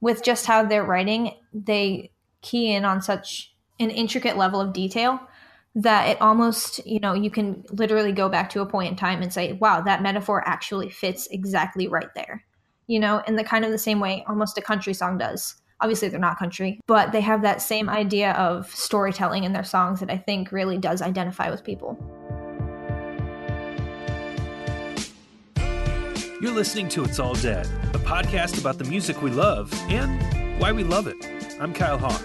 with just how they're writing, they key in on such an intricate level of detail that it almost, you know, you can literally go back to a point in time and say, wow, that metaphor actually fits exactly right there. You know, in the kind of the same way almost a country song does. Obviously, they're not country, but they have that same idea of storytelling in their songs that I think really does identify with people. You're listening to It's All Dead, a podcast about the music we love and why we love it. I'm Kyle Hawk.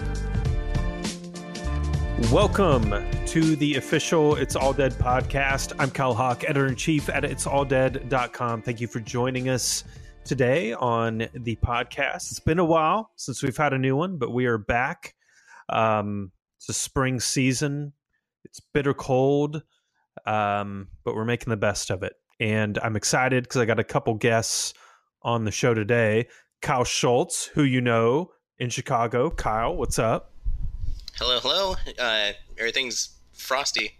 Welcome to the official It's All Dead podcast. I'm Kyle Hawk, editor in chief at it'salldead.com. Thank you for joining us today on the podcast. It's been a while since we've had a new one, but we are back. Um, it's a spring season, it's bitter cold, um, but we're making the best of it. And I'm excited because I got a couple guests on the show today. Kyle Schultz, who you know in Chicago. Kyle, what's up? Hello, hello. Uh, everything's frosty.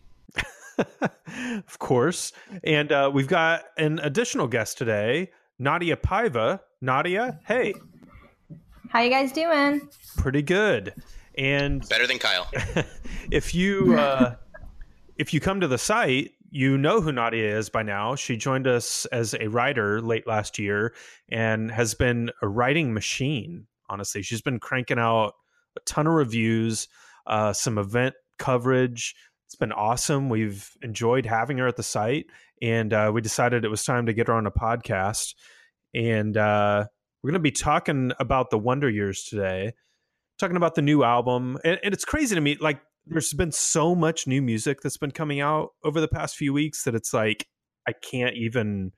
of course. And uh, we've got an additional guest today, Nadia Paiva. Nadia, hey. How you guys doing? Pretty good. And better than Kyle. if you uh, if you come to the site, you know who Nadia is by now. She joined us as a writer late last year and has been a writing machine. Honestly, she's been cranking out a ton of reviews uh, some event coverage. It's been awesome. We've enjoyed having her at the site, and uh, we decided it was time to get her on a podcast. And uh, we're going to be talking about the Wonder Years today, talking about the new album. And, and it's crazy to me, like there's been so much new music that's been coming out over the past few weeks that it's like I can't even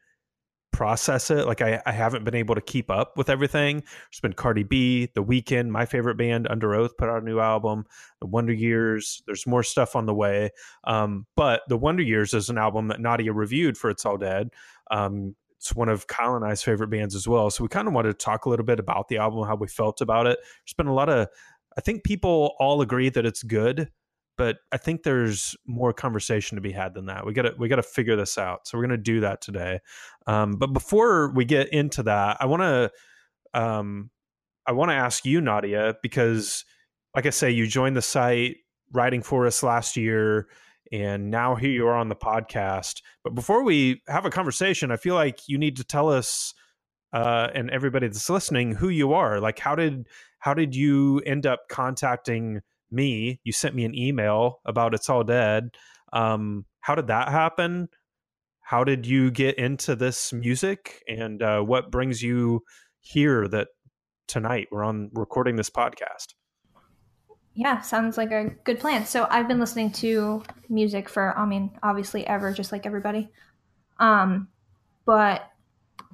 process it. Like I, I haven't been able to keep up with everything. There's been Cardi B, The Weeknd, my favorite band, Underoath, put out a new album. The Wonder Years. There's more stuff on the way. Um, but The Wonder Years is an album that Nadia reviewed for It's All Dead. Um, it's one of Kyle and I's favorite bands as well. So we kind of wanted to talk a little bit about the album, how we felt about it. There's been a lot of, I think people all agree that it's good but I think there's more conversation to be had than that. We got to we got to figure this out. So we're going to do that today. Um, but before we get into that, I want to um, I want to ask you, Nadia, because like I say, you joined the site writing for us last year, and now here you are on the podcast. But before we have a conversation, I feel like you need to tell us uh, and everybody that's listening who you are. Like, how did how did you end up contacting me. You sent me an email about It's All Dead. Um, how did that happen? How did you get into this music? And uh, what brings you here that tonight we're on recording this podcast? Yeah, sounds like a good plan. So I've been listening to music for, I mean, obviously ever, just like everybody. Um, but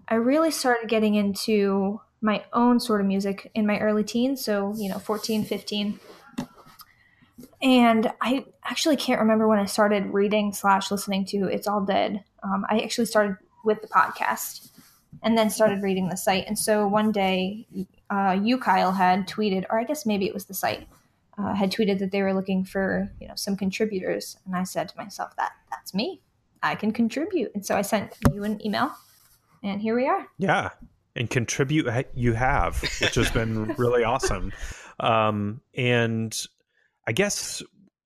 I really started getting into my own sort of music in my early teens. So, you know, 14, 15 and I actually can't remember when I started reading slash listening to It's All Dead. Um, I actually started with the podcast and then started reading the site. And so one day, uh, you Kyle had tweeted, or I guess maybe it was the site, uh, had tweeted that they were looking for you know some contributors, and I said to myself, that that's me. I can contribute. And so I sent you an email, and here we are. Yeah, and contribute you have, which has been really awesome. Um, and I guess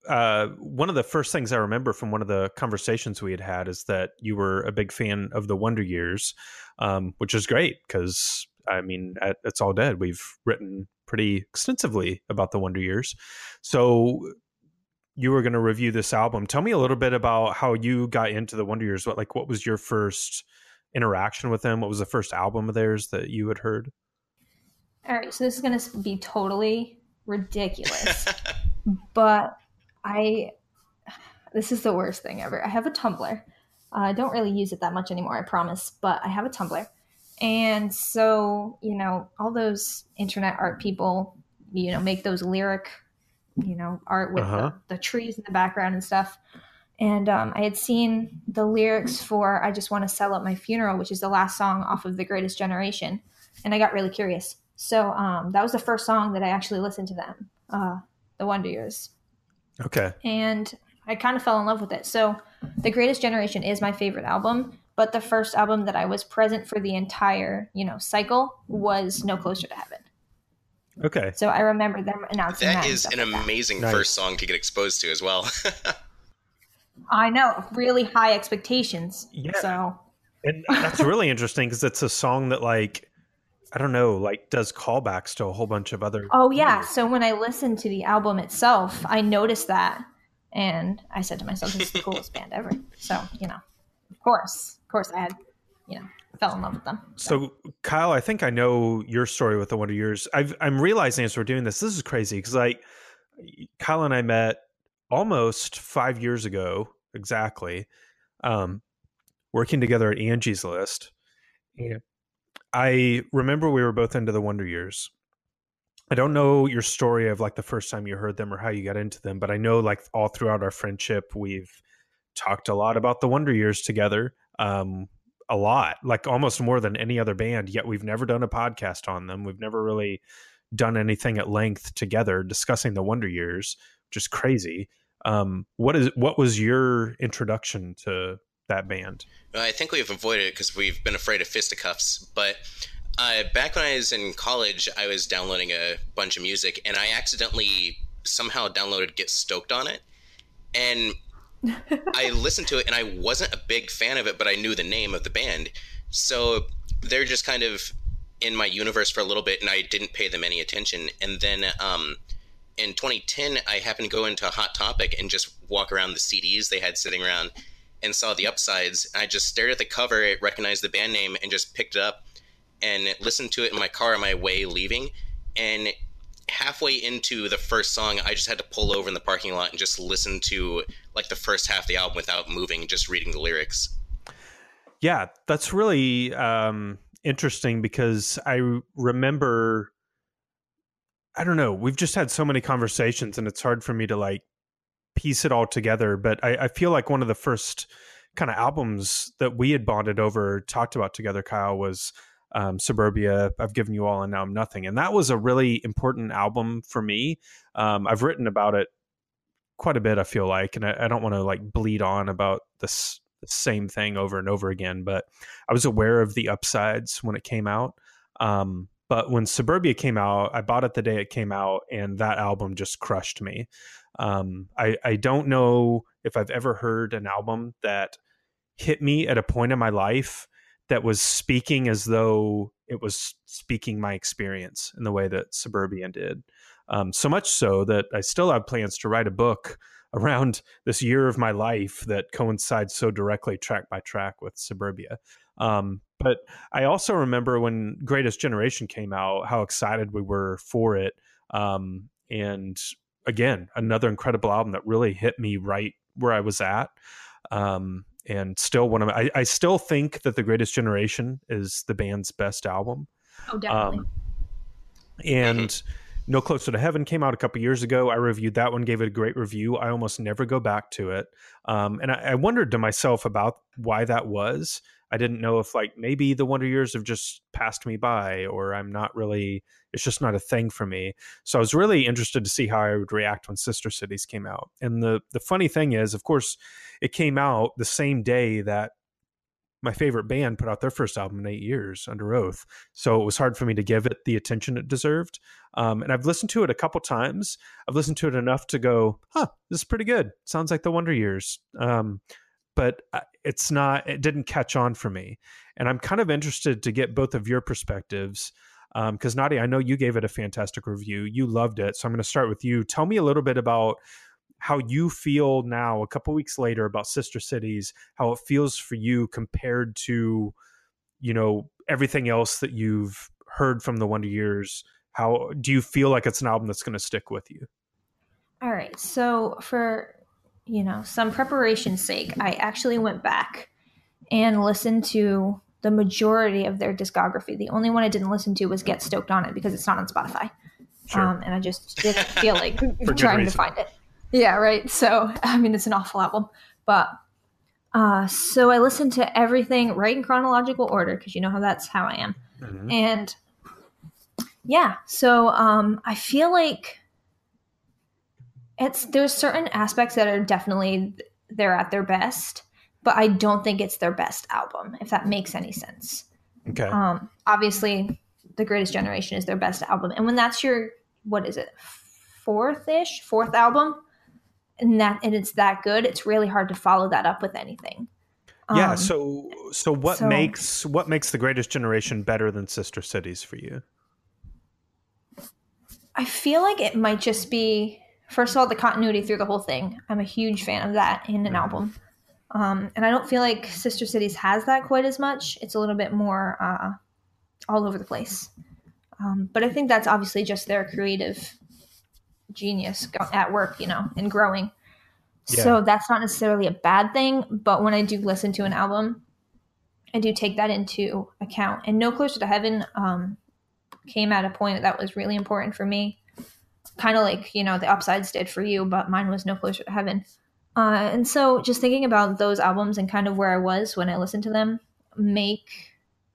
uh, one of the first things I remember from one of the conversations we had had is that you were a big fan of the Wonder Years, um, which is great because I mean, at It's All Dead, we've written pretty extensively about the Wonder Years. So you were going to review this album. Tell me a little bit about how you got into the Wonder Years. What like what was your first interaction with them? What was the first album of theirs that you had heard? All right, so this is going to be totally ridiculous. but I, this is the worst thing ever. I have a Tumblr. Uh, I don't really use it that much anymore, I promise, but I have a Tumblr. And so, you know, all those internet art people, you know, make those lyric, you know, art with uh-huh. the, the, trees in the background and stuff. And um, I had seen the lyrics for I Just Want to Sell Out My Funeral, which is the last song off of The Greatest Generation. And I got really curious. So um, that was the first song that I actually listened to them. Uh, the Wonder Years. Okay. And I kind of fell in love with it. So, The Greatest Generation is my favorite album, but the first album that I was present for the entire, you know, cycle was No Closer to Heaven. Okay. So I remember them announcing that. That and is an like that. amazing Nice. first song to get exposed to as well. I know, really high expectations. Yeah. So And that's really interesting because it's a song that like I don't know, like does callbacks to a whole bunch of other Oh yeah. So when I listened to the album itself, I noticed that, and I said to myself, "This is the coolest band ever." So you know, of course, of course, I had, you know, fell in love with them. So, Kyle, I think I know your story with the Wonder Years. I've, I'm realizing as we're doing this, this is crazy because like Kyle and I met almost five years ago, exactly, um, working together at Angie's List. And I remember we were both into the Wonder Years. I don't know your story of like the first time you heard them or how you got into them, but I know like all throughout our friendship, we've talked a lot about the Wonder Years together. Um, a lot, like almost more than any other band. Yet we've never done a podcast on them. We've never really done anything at length together discussing the Wonder Years, which is crazy. Um, what is what was your introduction to that band? I think we've avoided it because we've been afraid of fisticuffs. But uh, back when I was in college, I was downloading a bunch of music, and I accidentally somehow downloaded "Get Stoked" on it, and I listened to it, and I wasn't a big fan of it, but I knew the name of the band, so they're just kind of in my universe for a little bit, and I didn't pay them any attention. And then um, in 2010, I happened to go into a Hot Topic and just walk around the CDs they had sitting around and saw the upsides. I just stared at the cover, it recognized the band name, and just picked it up and listened to it in my car on my way leaving. And halfway into the first song, I just had to pull over in the parking lot and just listen to like the first half of the album without moving, just reading the lyrics. Yeah, that's really um, interesting because I remember. I don't know. We've just had so many conversations, and it's hard for me to like piece it all together. But I, I feel like one of the first kind of albums that we had bonded over, talked about together, Kyle, was um, Suburbia. I've given you all, and now I'm nothing, and that was a really important album for me. Um, I've written about it quite a bit. I feel like, and I, I don't want to like bleed on about this the same thing over and over again, but I was aware of the upsides when it came out. Um, but when Suburbia came out, I bought it the day it came out, and that album just crushed me. Um, I, I don't know if I've ever heard an album that hit me at a point in my life that was speaking as though it was speaking my experience in the way that Suburbia did. Um, so much so that I still have plans to write a book around this year of my life that coincides so directly track by track with Suburbia. Um, but I also remember when Greatest Generation came out, how excited we were for it. Um, and again, another incredible album that really hit me right where I was at. Um, and still one of my, I, I still think that The Greatest Generation is the band's best album. Oh, definitely. Um, and No Closer to Heaven came out a couple years ago. I reviewed that one, gave it a great review. I almost never go back to it. Um, and I, I wondered to myself about why that was. I didn't know if like maybe the Wonder Years have just passed me by, or I'm not really. It's just not a thing for me. So I was really interested to see how I would react when Sister Cities came out. And the the funny thing is, of course, it came out the same day that my favorite band put out their first album in eight years Underoath. So it was hard for me to give it the attention it deserved. Um, and I've listened to it a couple times. I've listened to it enough to go, huh, this is pretty good. Sounds like the Wonder Years. Um, but uh, it's not, it didn't catch on for me. And I'm kind of interested to get both of your perspectives. Because, um, Nadia, I know you gave it a fantastic review. You loved it. So I'm going to start with you. Tell me a little bit about how you feel now a couple weeks later about sister cities how it feels for you compared to you know everything else that you've heard from the wonder years how do you feel like it's an album that's going to stick with you? All right so for you know some preparation's sake i actually went back and listened to the majority of their discography. The only one i didn't listen to was get stoked on it because it's not on spotify. Sure. um, and i just didn't feel like trying to find it yeah, right. So, I mean, it's an awful album, but uh, so I listened to everything right in chronological order because you know how that's how I am. Mhm. And yeah, so um, I feel like it's there's certain aspects that are definitely they're at their best, but I don't think it's their best album. If that makes any sense. okay Um, obviously, the greatest generation is their best album and when that's your what is it fourth-ish fourth album and that and it's that good it's really hard to follow that up with anything. Yeah Um, so so what so- makes what makes the greatest generation better than sister cities for you? I feel like it might just be first of all the continuity through the whole thing. I'm a huge fan of that in an album, um, and I don't feel like Sister Cities has that quite as much. It's a little bit more uh, all over the place, um, but I think that's obviously just their creative genius at work, you know, and growing. So that's not necessarily a bad thing, but when I do listen to an album, I do take that into account. And No Closer to Heaven um, came at a point that was really important for me. Kind of like, you know, the Upsides did for you, but mine was No Closer to Heaven. Uh, and so just thinking about those albums and kind of where I was when I listened to them make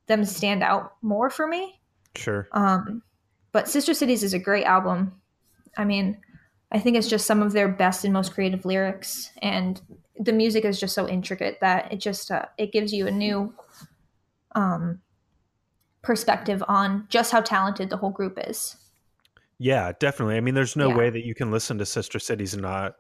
them stand out more for me. sure Um, but Sister Cities is a great album. I mean, I think it's just some of their best and most creative lyrics, and the music is just so intricate that it just uh, it gives you a new um, perspective on just how talented the whole group is. Yeah, definitely. I mean, there's no Yeah. way that you can listen to Sister Cities and not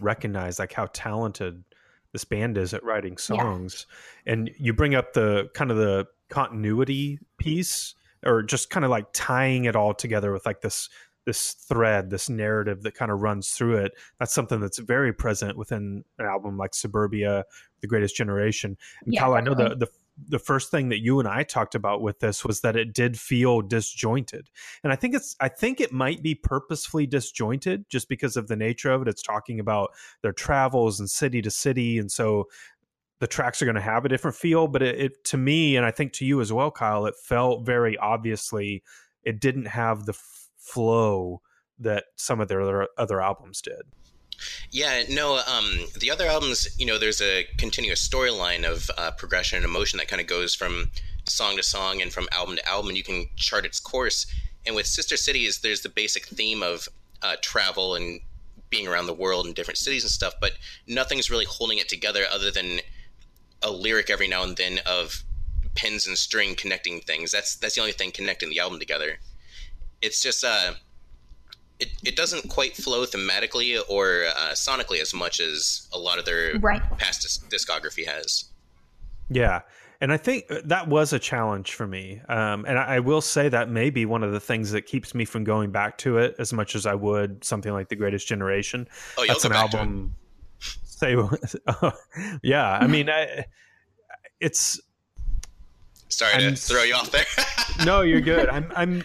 recognize like how talented this band is at writing songs. And you bring up the kind of the continuity piece or just kind of like tying it all together with like this this thread, this narrative that kind of runs through it. That's something that's very present within an album like Suburbia, The Greatest Generation. And Yeah, Kyle, I know the, the the first thing that you and I talked about with this was that it did feel disjointed. And I think it's I think it might be purposefully disjointed just because of the nature of it. It's talking about their travels and city to city and so the tracks are going to have a different feel, but it, it to me and I think to you as well Kyle, it felt very obviously it didn't have the flow that some of their other, other albums did. Yeah, no, um, the other albums, you know, there's a continuous storyline of uh, progression and emotion that kind of goes from song to song and from album to album, and you can chart its course. And with Sister Cities, there's the basic theme of uh, travel and being around the world in different cities and stuff, but nothing's really holding it together other than a lyric every now and then of pins and string connecting things. That's that's the only thing connecting the album together. It's just uh, it, it doesn't quite flow thematically or uh, sonically as much as a lot of their Right. past dis- discography has. Yeah. And I think uh, that was a challenge for me. Um, and I, I will say that may be one of the things that keeps me from going back to it as much as I would something like The Greatest Generation. Oh, you'll That's go an back to it. album. Say, yeah. I mean, I, it's Sorry I'm to throw you off there. no, you're good. I'm, I'm,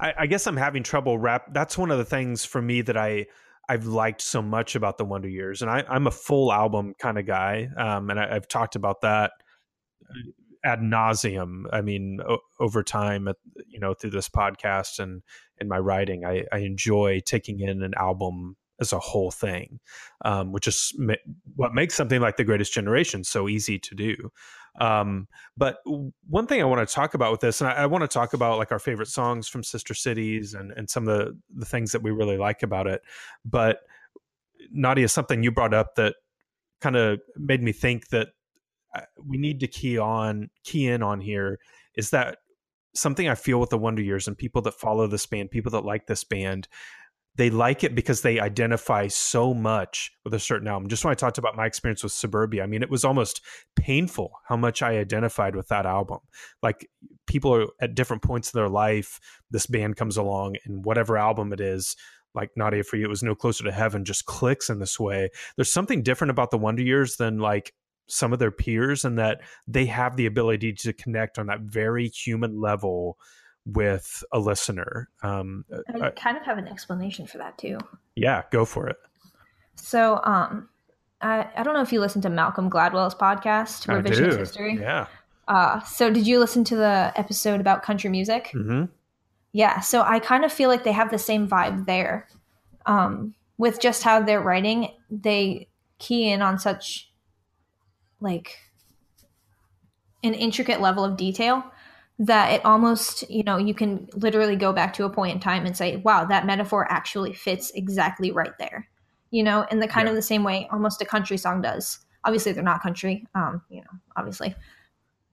I, I guess I'm having trouble wrap. That's one of the things for me that I, I've liked so much about the Wonder Years, and I, I'm a full album kind of guy, um, and I, I've talked about that ad nauseum. I mean, o- over time, at- you know, through this podcast and in my writing, I, I enjoy taking in an album as a whole thing, um, which is ma- what makes something like The Greatest Generation so easy to do. Um, but one thing I want to talk about with this, and I, I want to talk about like our favorite songs from Sister Cities and, and some of the, the things that we really like about it. But Nadia, something you brought up that kind of made me think that uh, we need to key on, key in on here is that something I feel with the Wonder Years and people that follow this band, people that like this band, they like it because they identify so much with a certain album. Just when I talked about my experience with Suburbia, I mean, it was almost painful how much I identified with that album. Like people are at different points in their life, this band comes along and whatever album it is, like Nadia for you, it was no closer to heaven, just clicks in this way. There's something different about the Wonder Years than like some of their peers and that they have the ability to connect on that very human level with a listener. Um, I kind of have an explanation for that too. yeah, go for it. So, um, I, I don't know if you listened to Malcolm Gladwell's podcast, I Revisionist. History. Yeah. Uh, so did you listen to the episode about country music? hmm Yeah, so I kind of feel like they have the same vibe there. Um, with just how they're writing, they key in on such like an intricate level of detail that it almost, you know, you can literally go back to a point in time and say, wow, that metaphor actually fits exactly right there. You know, in the kind Yeah. of the same way almost a country song does. Obviously they're not country, um, you know, obviously.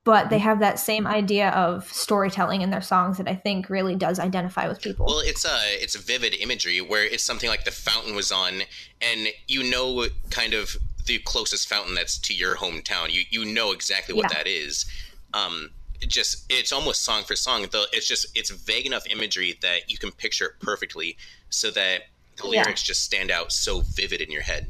but they have that same idea of storytelling in their songs that I think really does identify with people. Well, it's a it's a vivid imagery where it's something like the fountain was on, and you know kind of the closest fountain that's to your hometown. You you know exactly what yeah. that is. Um, just it's almost song for song. Though it's just it's vague enough imagery that you can picture it perfectly, so that the lyrics yeah. just stand out so vivid in your head.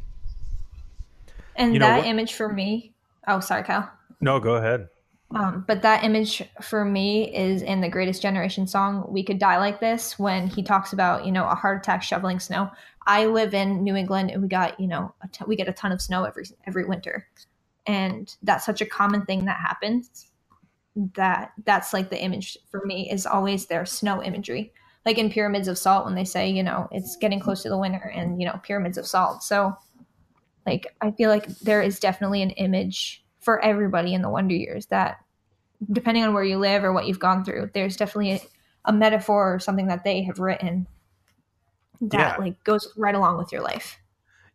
And you that image for me. Oh, sorry, Kyle. No, go ahead. Um, but that image for me is in the Greatest Generation song, We Could Die Like This, when he talks about, you know, a heart attack shoveling snow. I live in New England and we got, you know, we get a ton of snow every every winter. And that's such a common thing that happens that that's like the image for me is always their snow imagery. Like in Pyramids of Salt when they say, you know, it's getting close to the winter and, you know, pyramids of salt. So like I feel like there is definitely an image for everybody in the Wonder Years that depending on where you live or what you've gone through, there's definitely a, a metaphor or something that they have written that yeah. like goes right along with your life.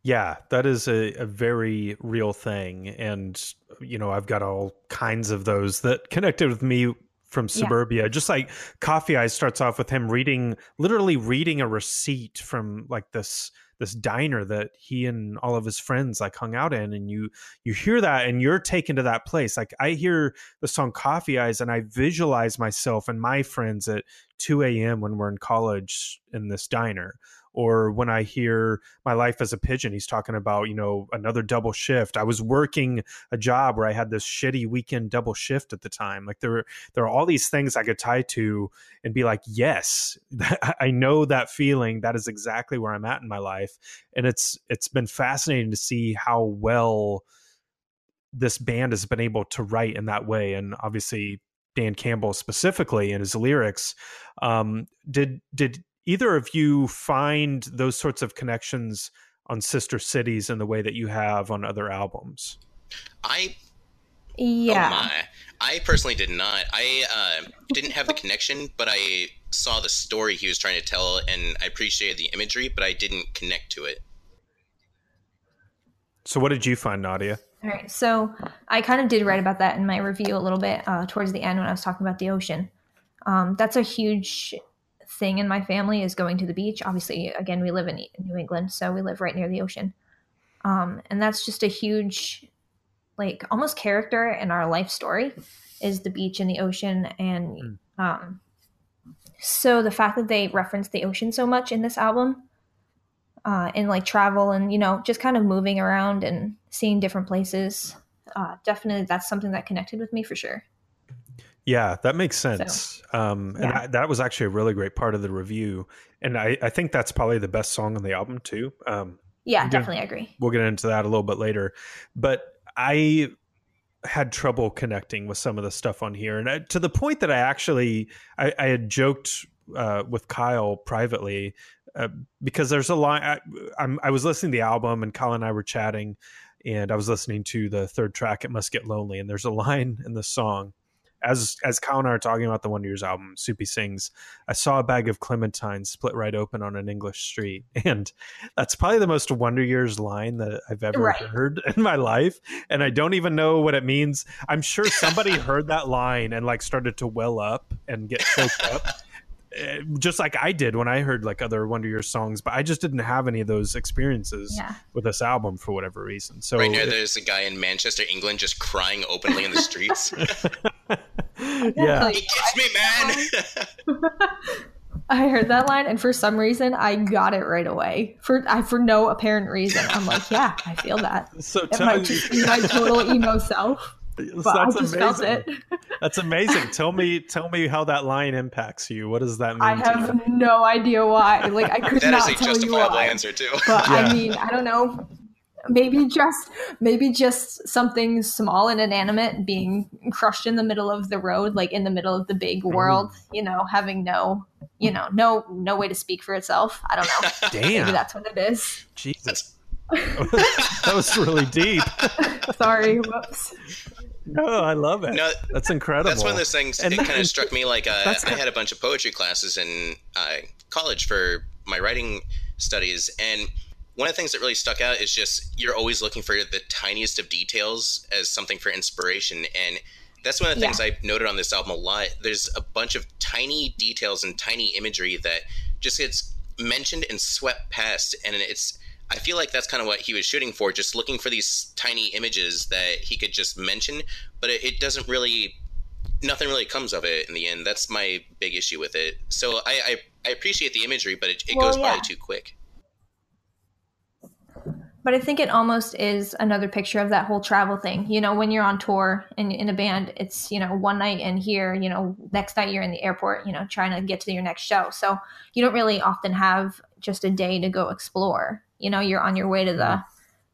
Yeah, that is a, a very real thing. And, you know, I've got all kinds of those that connected with me from suburbia. Yeah. Just like Coffee Eyes starts off with him reading, literally reading a receipt from like this this diner that he and all of his friends like hung out in and you you hear that and you're taken to that place like i hear the song coffee eyes and i visualize myself and my friends at 2 a.m when we're in college in this diner or when I hear my life as a pigeon, he's talking about, you know, another double shift. I was working a job where I had this shitty weekend double shift at the time. Like there, were, there are all these things I could tie to and be like, yes, I know that feeling. That is exactly where I'm at in my life. And it's, it's been fascinating to see how well this band has been able to write in that way. And obviously Dan Campbell specifically in his lyrics. Um, did, did either of you find those sorts of connections on sister cities in the way that you have on other albums? I yeah. oh my. I personally did not. I uh, didn't have the connection but i saw the story he was trying to tell and i appreciated the imagery but i didn't connect to it. So what did you find nadia? All right. So i kind of did write about that in my review a little bit uh, towards the end when i was talking about the ocean. Um, that's a huge thing in my family is going to the beach. Obviously, again, we live in New England, so we live right near the ocean. Um, and that's just a huge, like, almost character in our life story is the beach and the ocean. And mm. um, so the fact that they reference the ocean so much in this album uh, and like travel and, you know, just kind of moving around and seeing different places, uh, definitely that's something that connected with me for sure. Yeah, that makes sense. So, um, and I, that was actually a really great part of the review. And I, I think that's probably the best song on the album, too. Um, yeah, definitely agree. We'll get into that a little bit later. But I had trouble connecting with some of the stuff on here. And I, to the point that I actually, I, I had joked uh, with Kyle privately uh, because there's a line, I, I was listening to the album and Kyle and I were chatting and I was listening to the third track, It Must Get Lonely. And there's a line in the song as as Kyle and I are talking about the Wonder Years album, Soupy sings, I saw a bag of clementines split right open on an English street. And that's probably the most Wonder Years line that I've ever right. heard in my life. And I don't even know what it means. I'm sure somebody heard that line and like started to well up and get choked up. Eh, just like I did when I heard like other Wonder Years songs, but I just didn't have any of those experiences yeah. with this album for whatever reason. So right now, it, there's a guy in Manchester, England, just crying openly in the streets. yeah, he gets me, man. I heard that line, and for some reason, I got it right away. For I, for no apparent reason, I'm like, yeah, I feel that. So it might just be my total emo self. But That's I just amazing. felt it. That's amazing. tell me, tell me how that line impacts you. What does that mean? I have no idea why. Like I could not tell you why. answer too. But yeah. I mean, I don't know. Maybe just maybe just something small and inanimate being crushed in the middle of the road, like in the middle of the big mm-hmm. world. Mm. You know, having no, you know, no no way to speak for itself. I don't know. Damn, maybe that's what it is. Jesus. that was really deep. Sorry. Whoops. No, I love it. No, that's incredible. That's one of those things. And it kind of struck me like uh, I had a bunch of poetry classes in uh, college for my writing studies, and one of the things that really stuck out is just you're always looking for the tiniest of details as something for inspiration. And That's one of the things yeah. I noted on this album a lot. There's a bunch of tiny details and tiny imagery that just gets mentioned and swept past, and it's. I feel like that's kind of what he was shooting for, just looking for these tiny images that he could just mention, but it, it doesn't really nothing really comes of it in the end. That's my big issue with it. So I I, I appreciate the imagery, but it, it well, goes yeah. by too quick. But I think it almost is another picture of that whole travel thing. You know, when you're on tour and in a band, it's, you know, one night in here, you know, next night you're in the airport, you know, trying to get to your next show. So you don't really often have just a day to go explore. You know, you're on your way to the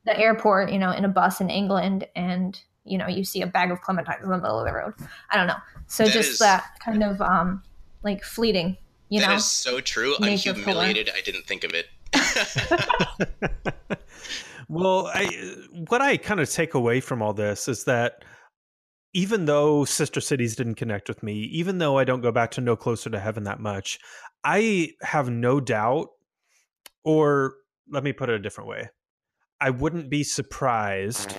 the airport, you know, in a bus in England and you know, you see a bag of clementines in the middle of the road. I don't know. So that just is, that kind of um like fleeting, you that know. That is so true. I'm humiliated. I didn't think of it. well, I what I kind of take away from all this is that even though Sister Cities didn't connect with me, even though I don't go back to No Closer to Heaven that much, I have no doubt or let me put it a different way. I wouldn't be surprised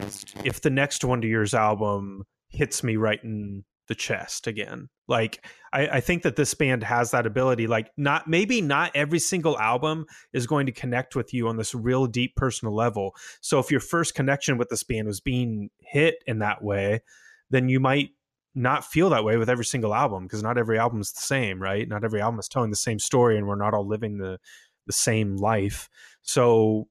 if the next Wonder Years album hits me right in the chest again. Like I, I, think that this band has that ability. Like not maybe not every single album is going to connect with you on this real deep personal level. So if your first connection with this band was being hit in that way, then you might not feel that way with every single album because not every album is the same, right? Not every album is telling the same story and we're not all living the the same life. So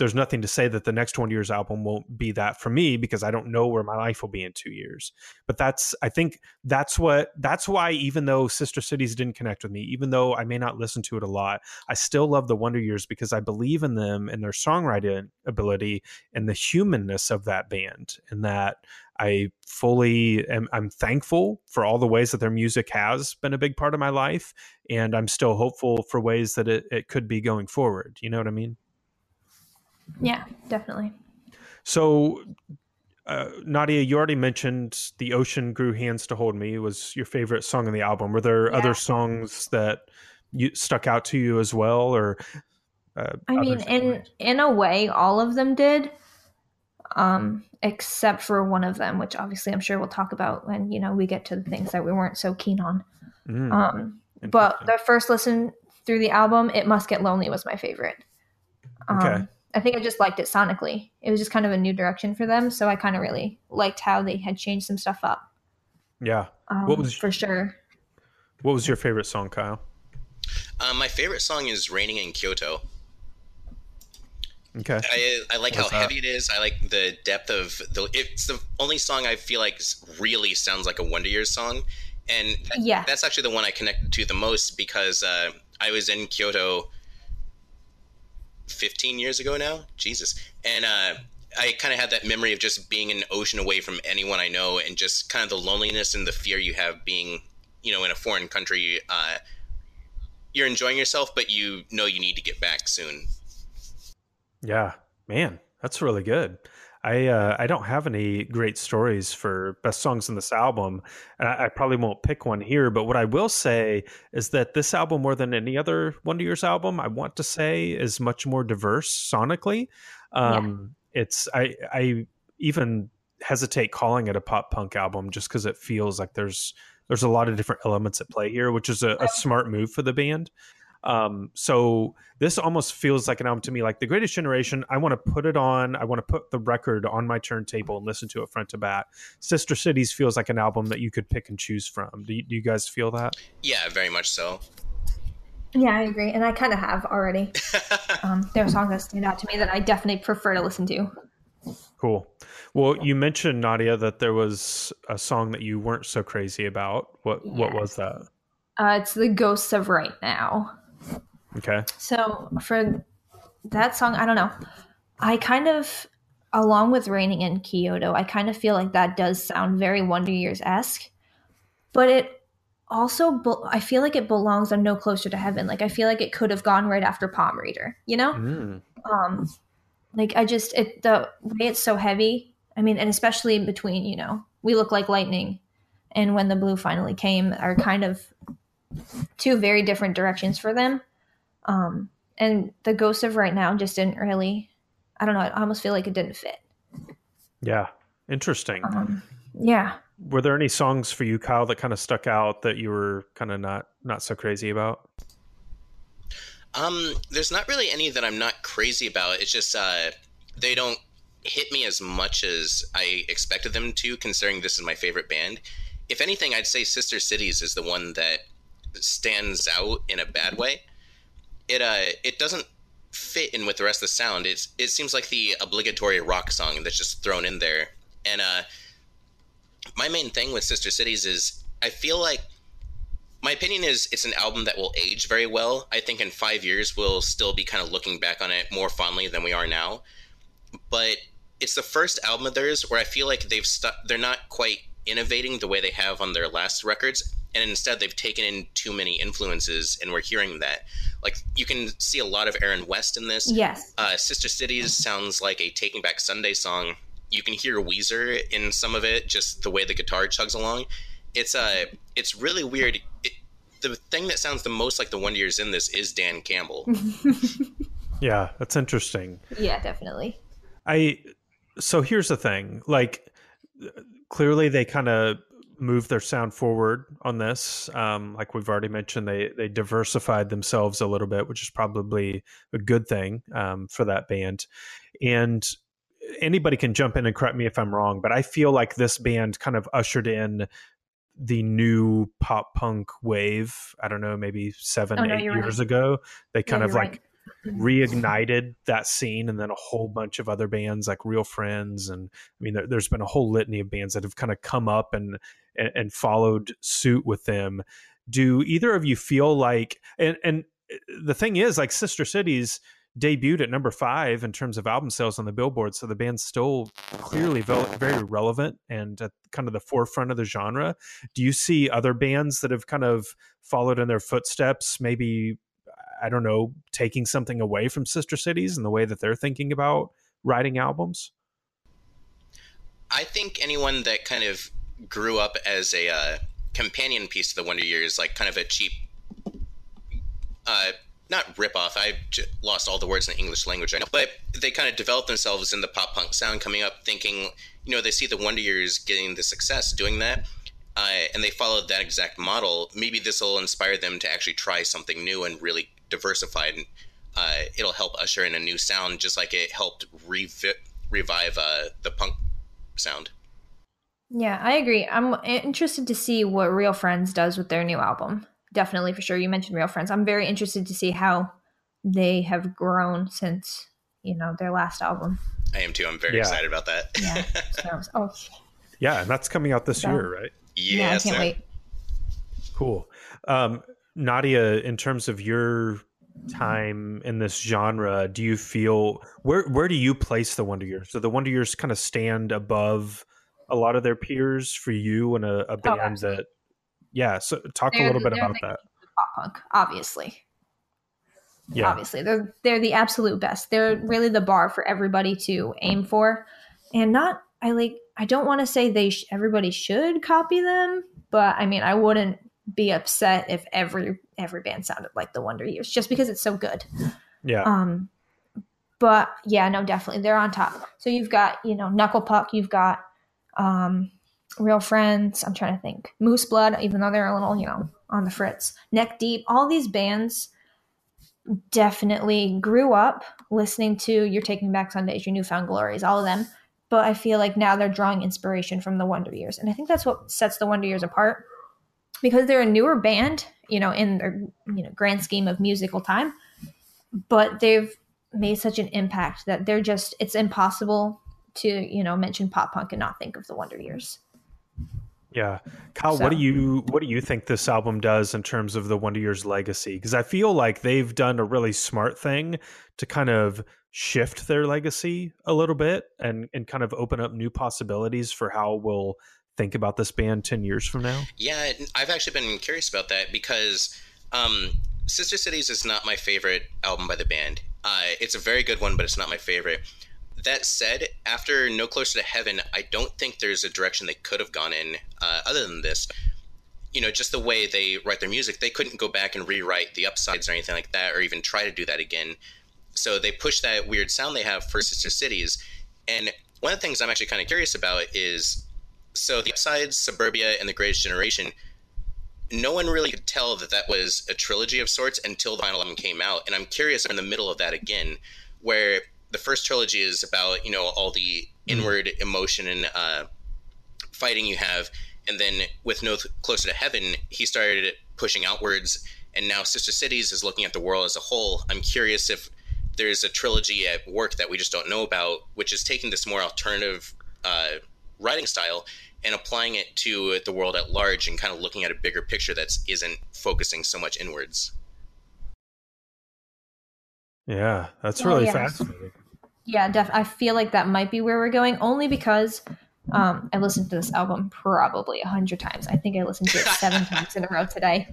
there's nothing to say that the next Wonder Years album won't be that for me because I don't know where my life will be in two years. But that's I think that's what that's why even though Sister Cities didn't connect with me, even though I may not listen to it a lot, I still love the Wonder Years because I believe in them and their songwriting ability and the humanness of that band and that I fully am I'm thankful for all the ways that their music has been a big part of my life. And I'm still hopeful for ways that it, it could be going forward. You know what I mean? Yeah, definitely. So, uh, Nadia, you already mentioned "The Ocean Grew Hands to Hold Me" was your favorite song on the album. Were there yeah. other songs that you stuck out to you as well, or? Uh, I mean, in in a way, all of them did, um, except for one of them, which obviously I'm sure we'll talk about when you know we get to the things that we weren't so keen on. Mm, um, but the first listen through the album, "It Must Get Lonely" was my favorite. Um, okay I think I just liked it sonically. It was just kind of a new direction for them, so I kind of really liked how they had changed some stuff up. Yeah, um, what was for sure? What was your favorite song, Kyle? Um, my favorite song is "Raining in Kyoto." Okay. I, I like What's how that? heavy it is. I like the depth of the. It's the only song I feel like really sounds like a Wonder Years song, and that, yeah, that's actually the one I connected to the most because uh, I was in Kyoto 15 years ago now. Jesus. And uh, I kind of had that memory of just being an ocean away from anyone I know and just kind of the loneliness and the fear you have being, you know, in a foreign country. Uh, you're enjoying yourself, but you know you need to get back soon. Yeah, man, that's really good. I uh, I don't have any great stories for best songs in this album, and I, I, probably won't pick one here. But what I will say is that this album, more than any other Wonder Years album, I want to say is much more diverse sonically. Um, yeah. It's I I even hesitate calling it a pop punk album just because it feels like there's there's a lot of different elements at play here, which is a, a smart move for the band. Um, so this almost feels like an album to me, like The Greatest Generation. I want to put it on. I want to put the record on my turntable and listen to it front to back. Sister Cities feels like an album that you could pick and choose from. Do you, do you guys feel that? Yeah, very much so. Yeah, I agree, and I kind of have already. um, there are songs that stand out to me that I definitely prefer to listen to. Cool. Well, you mentioned Nadia that there was a song that you weren't so crazy about. What yes. what was that? Uh, it's the Ghosts of Right Now. Okay. So for that song, I don't know. I kind of, along with Raining in Kyoto, I kind of feel like that does sound very Wonder Years esque, but it also, be- I feel like it belongs on No Closer to Heaven. Like I feel like it could have gone right after Palm Reader, you know? Mm. Um, like I just it the way it's so heavy. I mean, and especially in between you know, we look like lightning, and when the blue finally came, are kind of two very different directions for them. Um, and the ghost of right now just didn't really, I don't know, I almost feel like it didn't fit. Yeah. Interesting. Um, yeah. were there any songs for you, Kyle, that kind of stuck out that you were kind of not not so crazy about? Um, there's not really any that I'm not crazy about. It's just uh, they don't hit me as much as I expected them to, considering this is my favorite band. If anything, I'd say Sister Cities is the one that stands out in a bad way. It uh, it doesn't fit in with the rest of the sound. It's it seems like the obligatory rock song that's just thrown in there. And uh, my main thing with Sister Cities is I feel like my opinion is it's an album that will age very well. I think in five years we'll still be kind of looking back on it more fondly than we are now. But it's the first album of theirs where I feel like they've stu- they're not quite innovating the way they have on their last records, and instead they've taken in too many influences, and we're hearing that. Like you can see a lot of Aaron West in this. Yes. Uh, Sister Cities sounds like a Taking Back Sunday song. You can hear Weezer in some of it, just the way the guitar chugs along. It's uh, it's really weird. It, the thing that sounds the most like the Wonder Years in this is Dan Campbell. yeah, that's interesting. Yeah, definitely. I so here's the thing. Like clearly they kind of moved their sound forward on this. Um, like we've already mentioned, they they diversified themselves a little bit, which is probably a good thing um, for that band. And anybody can jump in and correct me if I'm wrong, but I feel like this band kind of ushered in the new pop punk wave. I don't know, maybe seven, Oh, no, eight years right. ago. They kind Yeah, of like right. Reignited that scene and then a whole bunch of other bands like real friends and i mean there, there's been a whole litany of bands that have kind of come up and, and and followed suit with them. Do either of you feel like and and eh, the thing is like sister cities debuted at number five in terms of album sales on the billboard so the band's still clearly very relevant and at kind of the forefront of the genre. Do you see other bands that have kind of followed in their footsteps maybe I don't know, taking something away from Sister Cities and the way that they're thinking about writing albums? I think anyone that kind of grew up as a uh, companion piece to the Wonder Years, like kind of a cheap, uh, not ripoff. I j- lost all the words in the English language right now, but they kind of developed themselves in the pop punk sound, coming up thinking, you know, they see the Wonder Years getting the success doing that. Uh, and they followed that exact model. Maybe this will inspire them to actually try something new and really diversify. And uh, it'll help usher in a new sound, just like it helped revi- revive uh, the punk sound. Yeah, I agree. I'm interested to see what Real Friends does with their new album. Definitely, for sure. You mentioned Real Friends. I'm very interested to see how they have grown since you know their last album. I am too. I'm very Yeah. excited about that. Yeah. So, oh, Yeah, and that's coming out this Yeah. year, right? yes, yeah, I can't sir. wait. Cool. Um, Nadia, in terms of your time in this genre, do you feel where where do you place the Wonder Years? So the Wonder Years kind of stand above a lot of their peers for you and a, a oh, band that? Yeah. So talk a They're- little bit about that. Pop punk, obviously. Yeah. Obviously, they're they're the absolute best. They're really the bar for everybody to aim for, and not. I like. I don't want to say they sh- everybody should copy them, but I mean, I wouldn't be upset if every every band sounded like the Wonder Years just because it's so good. Yeah. Um, but yeah, no, definitely they're on top. So you've got you know Knuckle Puck, you've got um, Real Friends. I'm trying to think Moose Blood, even though they're a little you know on the fritz. Neck Deep, all these bands definitely grew up listening to You're Taking Back Sundays, Your Newfound Glories, all of them. But I feel like now they're drawing inspiration from the Wonder Years, and I think that's what sets the Wonder Years apart because they're a newer band, you know, in their you know grand scheme of musical time, but they've made such an impact that they're just it's impossible to you know mention pop punk and not think of the Wonder Years. Yeah, Kyle, what do you what do you think this album does in terms of the Wonder Years legacy? Because I feel like they've done a really smart thing to kind of shift their legacy a little bit and and kind of open up new possibilities for how we'll think about this band ten years from now. Yeah, I've actually been curious about that because um, Sister Cities is not my favorite album by the band. Uh, it's a very good one, but it's not my favorite. That said, after No Closer to Heaven, I don't think there's a direction they could have gone in uh, other than this. You know, just the way they write their music, they couldn't go back and rewrite the upsides or anything like that, or even try to do that again. So they push that weird sound they have for Sister Cities. And one of the things I'm actually kind of curious about is so the sides, Suburbia, and the Greatest Generation, no one really could tell that that was a trilogy of sorts until the final album came out. And I'm curious in the middle of that again, where the first trilogy is about you know all the inward mm. emotion and uh, fighting you have, and then with No Closer to Heaven, he started pushing outwards, and now Sister Cities is looking at the world as a whole. I'm curious if there's a trilogy at work that we just don't know about, which is taking this more alternative uh, writing style and applying it to the world at large and kind of looking at a bigger picture that isn't focusing so much inwards. Yeah, that's really oh, yeah. fascinating. Yeah, def- I feel like that might be where we're going, only because um, I listened to this album probably a hundred times. I think I listened to it seven times in a row today,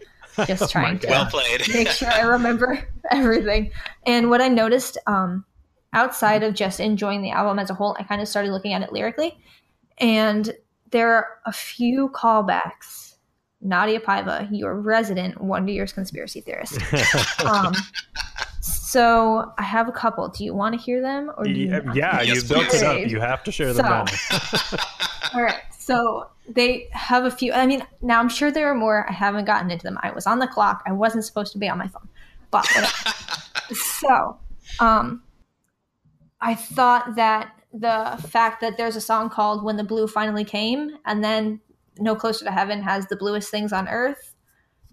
just oh trying to well played. make sure I remember everything. And what I noticed, um, outside of just enjoying the album as a whole, I kind of started looking at it lyrically, and there are a few callbacks. Nadia Paiva, your resident Wonder Years conspiracy theorist. um, so I have a couple. Do you want to hear them? Or yeah, yeah you built it up. You have to share them. So, all right. So they have a few. I mean, now I'm sure there are more. I haven't gotten into them. I was on the clock. I wasn't supposed to be on my phone, but so, um, I thought that the fact that there's a song called "When the Blue Finally Came" and then "No Closer to Heaven" has the bluest things on earth.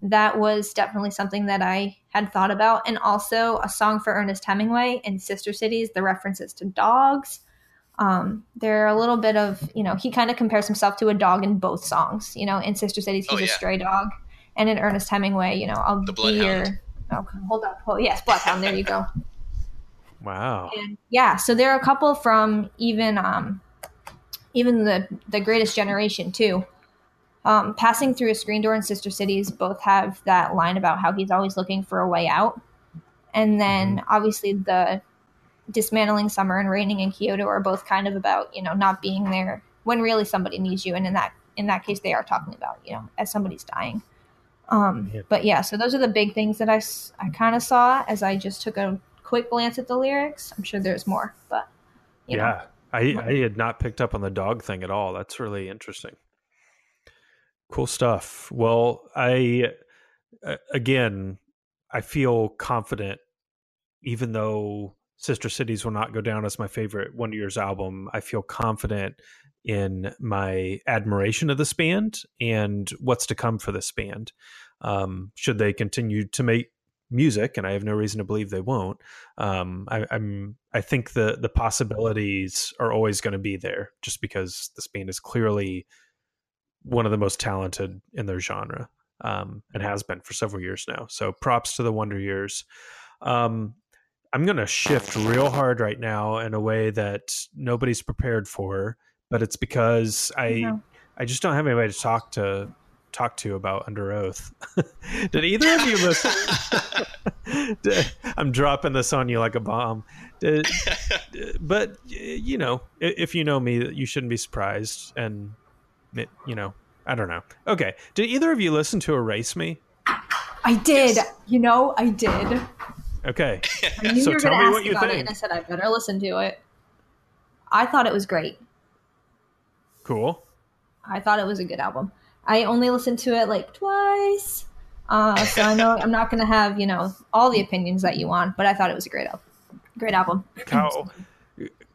That was definitely something that I had thought about, and also a song for Ernest Hemingway in Sister Cities. The references to dogs. Um, they're a little bit of you know he kind of compares himself to a dog in both songs. You know, in Sister Cities he's oh, yeah. a stray dog, and in Ernest Hemingway, you know, I'll the be your. Oh, hold up. Oh, yes, Bloodhound. There you go. Wow. And yeah, so there are a couple from even um, even the the greatest generation too. Um, passing through a screen door in Sister Cities both have that line about how he's always looking for a way out, and then mm-hmm. obviously the dismantling summer and raining in Kyoto are both kind of about you know not being there when really somebody needs you, and in that in that case they are talking about you know as somebody's dying. Um, yeah. But yeah, so those are the big things that I I kind of saw as I just took a quick glance at the lyrics. I'm sure there's more, but yeah, know. I I had not picked up on the dog thing at all. That's really interesting. Cool stuff. Well, I again, I feel confident, even though Sister Cities will not go down as my favorite Wonder Years album. I feel confident in my admiration of this band and what's to come for this band. Um, should they continue to make music, and I have no reason to believe they won't. Um, I, am I think the the possibilities are always going to be there, just because this band is clearly one of the most talented in their genre, um, and has been for several years now. So props to the Wonder Years. Um, I'm going to shift real hard right now in a way that nobody's prepared for, but it's because I I just don't have anybody to talk to talk to about Underoath. Did either of you listen? Did, I'm dropping this on you like a bomb. Did, but you know, if you know me, you shouldn't be surprised. And it, you know, I don't know. Okay, did either of you listen to Erase Me? I did. Yes. You know, I did. Okay, so tell me what you think. and I said I better listen to it. I thought it was great. Cool. I thought it was a good album. I only listened to it like twice. Uh, so I know I'm not going to have, you know, all the opinions that you want, but I thought it was a great album. Great album. Kyle,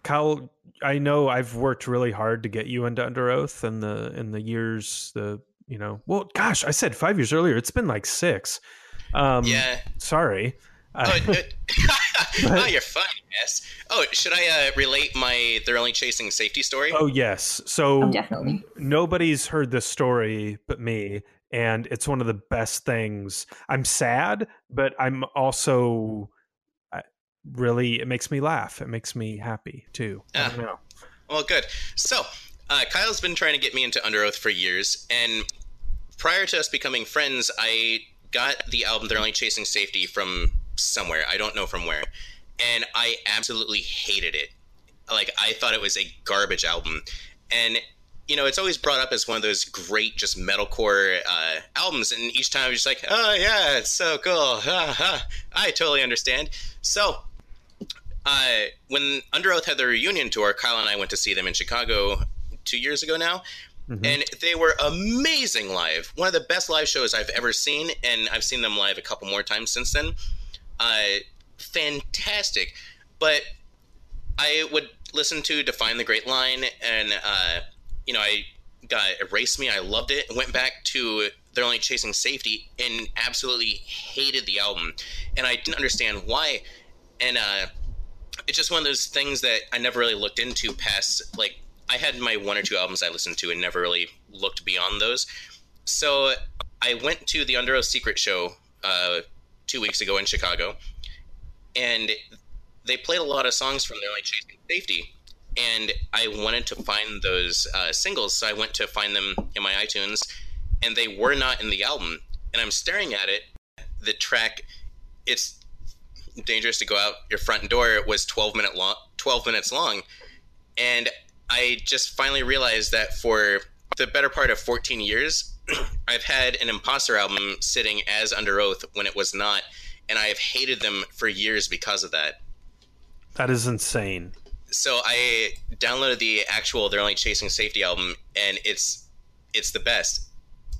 Kyle, I know I've worked really hard to get you into Underoath and the in the years the you know well gosh I said five years earlier it's been like six. Um, yeah. Sorry. Oh, but, oh, you're fine, yes. Oh, should I uh, relate my "They're Only Chasing Safety" story? Oh, yes. So oh, definitely, nobody's heard this story but me, and it's one of the best things. I'm sad, but I'm also really. It makes me laugh. It makes me happy too. I don't. Well, good. So, uh, Kyle's been trying to get me into Underoath for years, and prior to us becoming friends, I got the album "They're Only Chasing Safety" from somewhere. I don't know from where. And I absolutely hated it. Like, I thought it was a garbage album. And, you know, it's always brought up as one of those great, just metalcore uh, albums. And each time I'm just like, oh, yeah, it's so cool. I totally understand. So, uh, when Underoath had their reunion tour, Kyle and I went to see them in Chicago two years ago now. Mm-hmm. And they were amazing live. One of the best live shows I've ever seen, and I've seen them live a couple more times since then. Uh, fantastic. But I would listen to Define the Great Line, and, uh, you know, I got Erase Me. I loved it. Went back to They're Only Chasing Safety and absolutely hated the album. And I didn't understand why. And uh, it's just one of those things that I never really looked into past, like, I had my one or two albums I listened to and never really looked beyond those. So I went to the Underoath Secret show uh, two weeks ago in Chicago, and they played a lot of songs from their like Chasing Safety, and I wanted to find those uh, singles, so I went to find them in my iTunes, and they were not in the album. And I'm staring at it. The track, it's dangerous to go out your front door. It was 12 minute long, 12 minutes long, and I just finally realized that for the better part of 14 years, I've had an Imposter album sitting as Underoath when it was not, and I have hated them for years because of that. That is insane. So I downloaded the actual They're Only Chasing Safety album, and it's it's the best.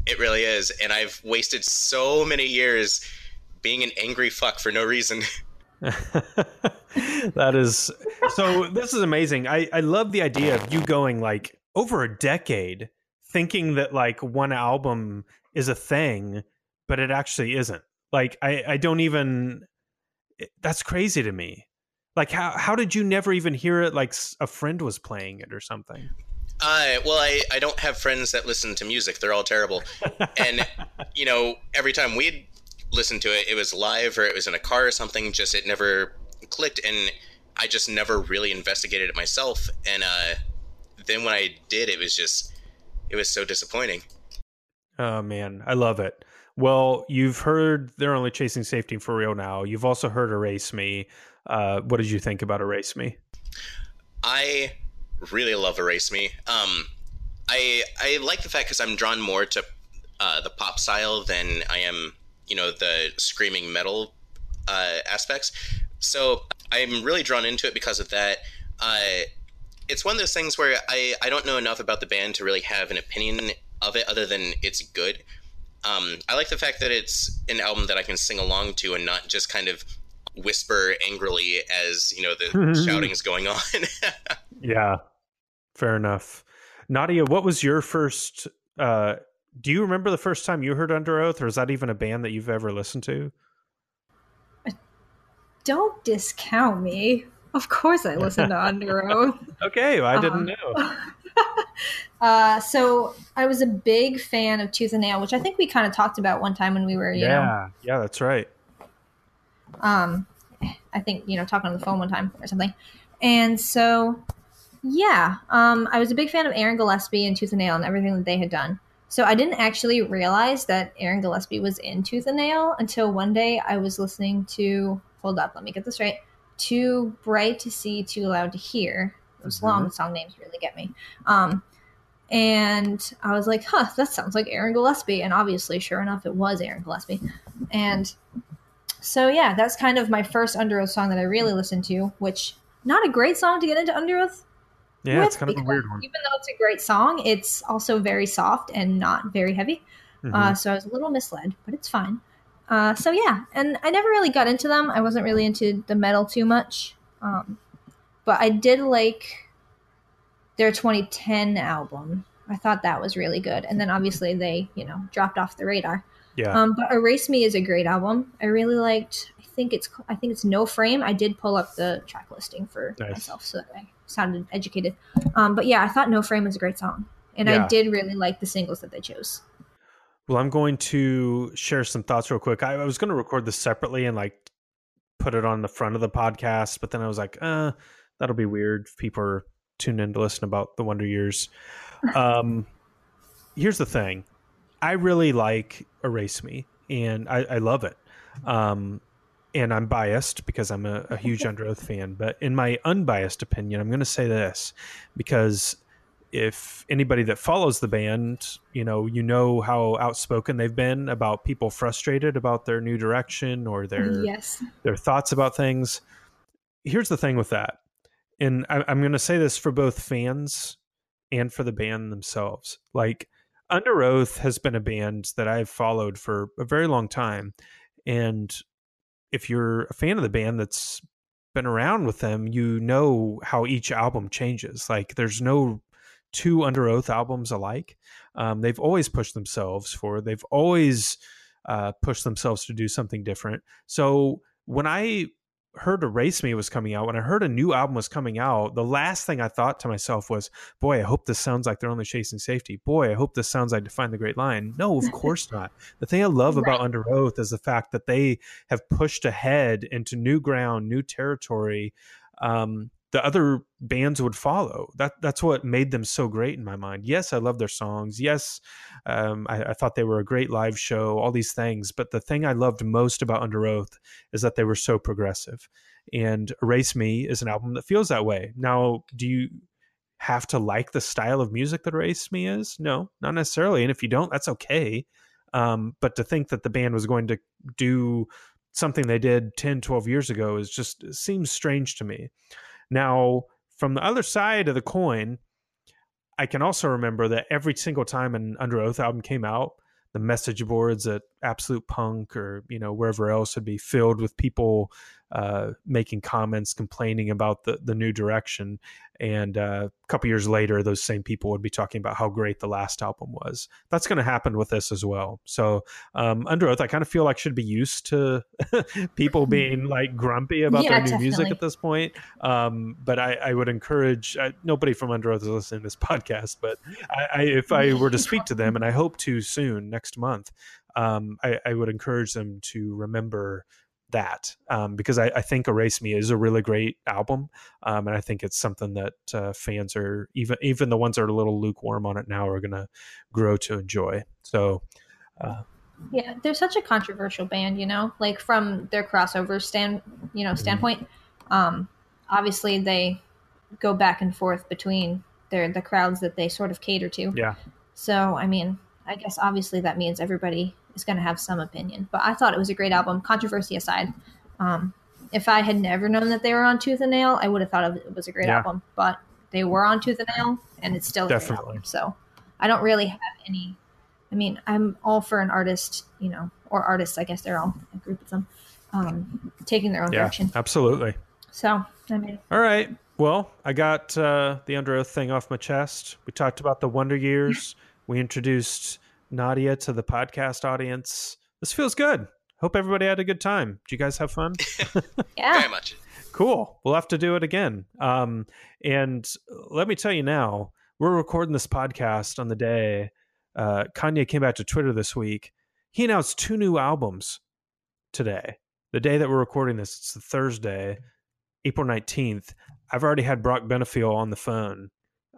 It really is, and I've wasted so many years being an angry fuck for no reason. that is so this is amazing I, I love the idea of you going like over a decade thinking that like one album is a thing but it actually isn't like i i don't even that's crazy to me like how how did you never even hear it like a friend was playing it or something uh, well, I, I don't have friends that listen to music. They're all terrible. and, you know, every time we'd listen to it, it was live or it was in a car or something. Just it never clicked, and I just never really investigated it myself. And uh, then when I did, it was just it was so disappointing. Oh man, I love it. Well, you've heard they're only chasing safety for real now. You've also heard Erase Me. Uh, what did you think about Erase Me? I really love Erase Me. Um, I I like the fact because I'm drawn more to uh, the pop style than I am you know the screaming metal uh, aspects. So I'm really drawn into it because of that. Uh, it's one of those things where I, I don't know enough about the band to really have an opinion of it other than it's good. Um, I like the fact that it's an album that I can sing along to and not just kind of whisper angrily as you know the shouting is going on. yeah, fair enough. Nadia, what was your first uh, do you remember the first time you heard Underoath, or is that even a band that you've ever listened to? Don't discount me. Of course, I listened to Underoath. okay, well, I didn't um, know. uh, so I was a big fan of Tooth and Nail, which I think we kind of talked about one time when we were, you yeah, know, yeah, that's right. Um, I think you know talking on the phone one time or something, and so yeah, um, I was a big fan of Aaron Gillespie and Tooth and Nail and everything that they had done. So I didn't actually realize that Aaron Gillespie was in Tooth and Nail until one day I was listening to hold up, let me get this right. Too bright to see, too loud to hear. Those mm-hmm. long song names really get me. Um, and I was like, huh, that sounds like Aaron Gillespie. And obviously, sure enough, it was Aaron Gillespie. And so, yeah, that's kind of my first Underoath song that I really listened to, which not a great song to get into Underoath yeah, it's kind of a weird one. Even though it's a great song, it's also very soft and not very heavy. Mm-hmm. Uh, so I was a little misled, but it's fine. Uh, so yeah, and I never really got into them. I wasn't really into the metal too much, um, but I did like their 2010 album. I thought that was really good, and then obviously they, you know, dropped off the radar. Yeah. Um, but Erase Me is a great album. I really liked. I think it's. I think it's No Frame. I did pull up the track listing for nice. myself so that I sounded educated. Um, but yeah, I thought No Frame was a great song, and yeah. I did really like the singles that they chose. Well, I'm going to share some thoughts real quick. I, I was going to record this separately and like put it on the front of the podcast, but then I was like, uh, that'll be weird. If people are tuned in to listen about the Wonder Years. Um, here's the thing. I really like Erase Me, and I, I love it. Um, and I'm biased because I'm a, a huge Underoath fan, but in my unbiased opinion, I'm going to say this because if anybody that follows the band, you know, you know how outspoken they've been about people frustrated about their new direction or their yes. their thoughts about things. Here's the thing with that, and I, I'm going to say this for both fans and for the band themselves. Like Underoath has been a band that I've followed for a very long time. And if you're a fan of the band that's been around with them, you know how each album changes. Like there's no two Underoath albums alike. Um, they've always pushed themselves forward. They've always uh, pushed themselves to do something different. So when I heard Erase Me was coming out, when I heard a new album was coming out, the last thing I thought to myself was, boy, I hope this sounds like they're only chasing safety. Boy, I hope this sounds like Define the Great Line. No, of course not. The thing I love right. about Underoath is the fact that they have pushed ahead into new ground, new territory. Um, the other bands would follow. That that's what made them so great in my mind. Yes, I love their songs. Yes, um, I, I, thought they were a great live show. All these things, but the thing I loved most about Underoath is that they were so progressive. And Erase Me is an album that feels that way. Now, do you have to like the style of music that Erase Me is? No, not necessarily. And if you don't, that's okay. Um, but to think that the band was going to do something they did 10, 12 years ago is just seems strange to me. Now, from the other side of the coin, I can also remember that every single time an Underoath album came out, the message boards at Absolute Punk or you know wherever else would be filled with people uh, making comments, complaining about the the new direction. And uh, a couple years later, those same people would be talking about how great the last album was. That's going to happen with this as well. So, um, Underoath, I kind of feel like should be used to people being like grumpy about yeah, their new definitely. music at this point. Um, but I, I, would encourage I, nobody from Underoath is listening to this podcast, but I, if I were to speak to them, and I hope to soon next month, um, I, I, would encourage them to remember that um, because I, I, think Erase Me is a really great album, um, and I think it's something that uh, fans are even even the ones that are a little lukewarm on it now are going to grow to enjoy. So. Uh, yeah, they're such a controversial band, you know, like from their crossover stand, you know, mm-hmm. standpoint. Mm-hmm. Um, obviously, they go back and forth between their the crowds that they sort of cater to. Yeah. So, I mean, I guess obviously that means everybody is going to have some opinion. But I thought it was a great album, controversy aside. Um, if I had never known that they were on Tooth and Nail, I would have thought it was a great yeah. album. But they were on Tooth and Nail, and it's still definitely. So I don't really have any. I mean, I'm all for an artist, you know, or artists. I guess they're all a group of them um, taking their own yeah, direction. Absolutely. So I mean, all right. Well, I got uh, the Underoath thing off my chest. We talked about the Wonder Years. we introduced Nadia to the podcast audience. This feels good. Hope everybody had a good time. Did you guys have fun? yeah. Very much. Cool. We'll have to do it again. Um, and let me tell you now, we're recording this podcast on the day uh, Kanye came back to Twitter this week. He announced two new albums today. The day that we're recording this, it's Thursday, April 19th. I've already had Brock Benefiel on the phone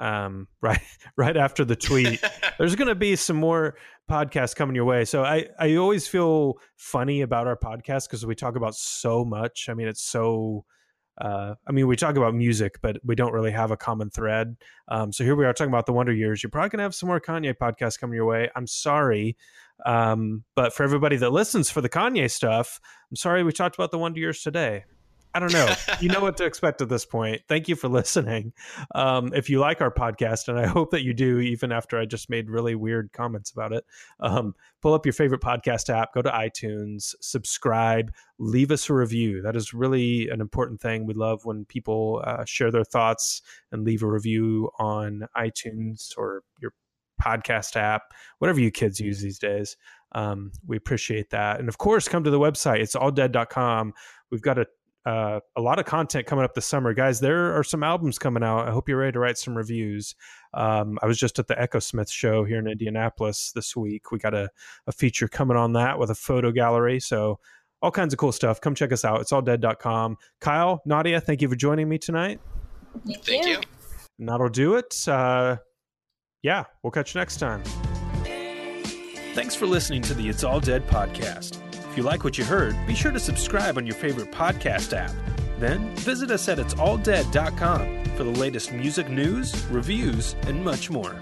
um, right right after the tweet. There's going to be some more podcasts coming your way. So I I always feel funny about our podcast because we talk about so much. I mean, it's so. Uh, I mean, we talk about music, but we don't really have a common thread. Um, so here we are talking about the Wonder Years. You're probably gonna have some more Kanye podcasts coming your way. I'm sorry, um, but for everybody that listens for the Kanye stuff, I'm sorry we talked about the Wonder Years today. I don't know. you know what to expect at this point. Thank you for listening. Um, if you like our podcast, and I hope that you do, even after I just made really weird comments about it, um, pull up your favorite podcast app, go to iTunes, subscribe, leave us a review. That is really an important thing. We love when people uh, share their thoughts and leave a review on iTunes or your podcast app, whatever you kids use these days. Um, we appreciate that. And of course, come to the website. It's alldead.com. We've got a uh, a lot of content coming up this summer, guys. There are some albums coming out. I hope you're ready to write some reviews. Um, I was just at the Echosmith show here in Indianapolis this week. We got a, a feature coming on that with a photo gallery. So all kinds of cool stuff. Come check us out. It's alldead.com. Kyle, Nadia, thank you for joining me tonight. Thank, thank you. you. And that'll do it. Uh, yeah, we'll catch you next time. Thanks for listening to the It's All Dead podcast. If you like what you heard, be sure to subscribe on your favorite podcast app. Then visit us at itsalldead.com for the latest music news, reviews, and much more.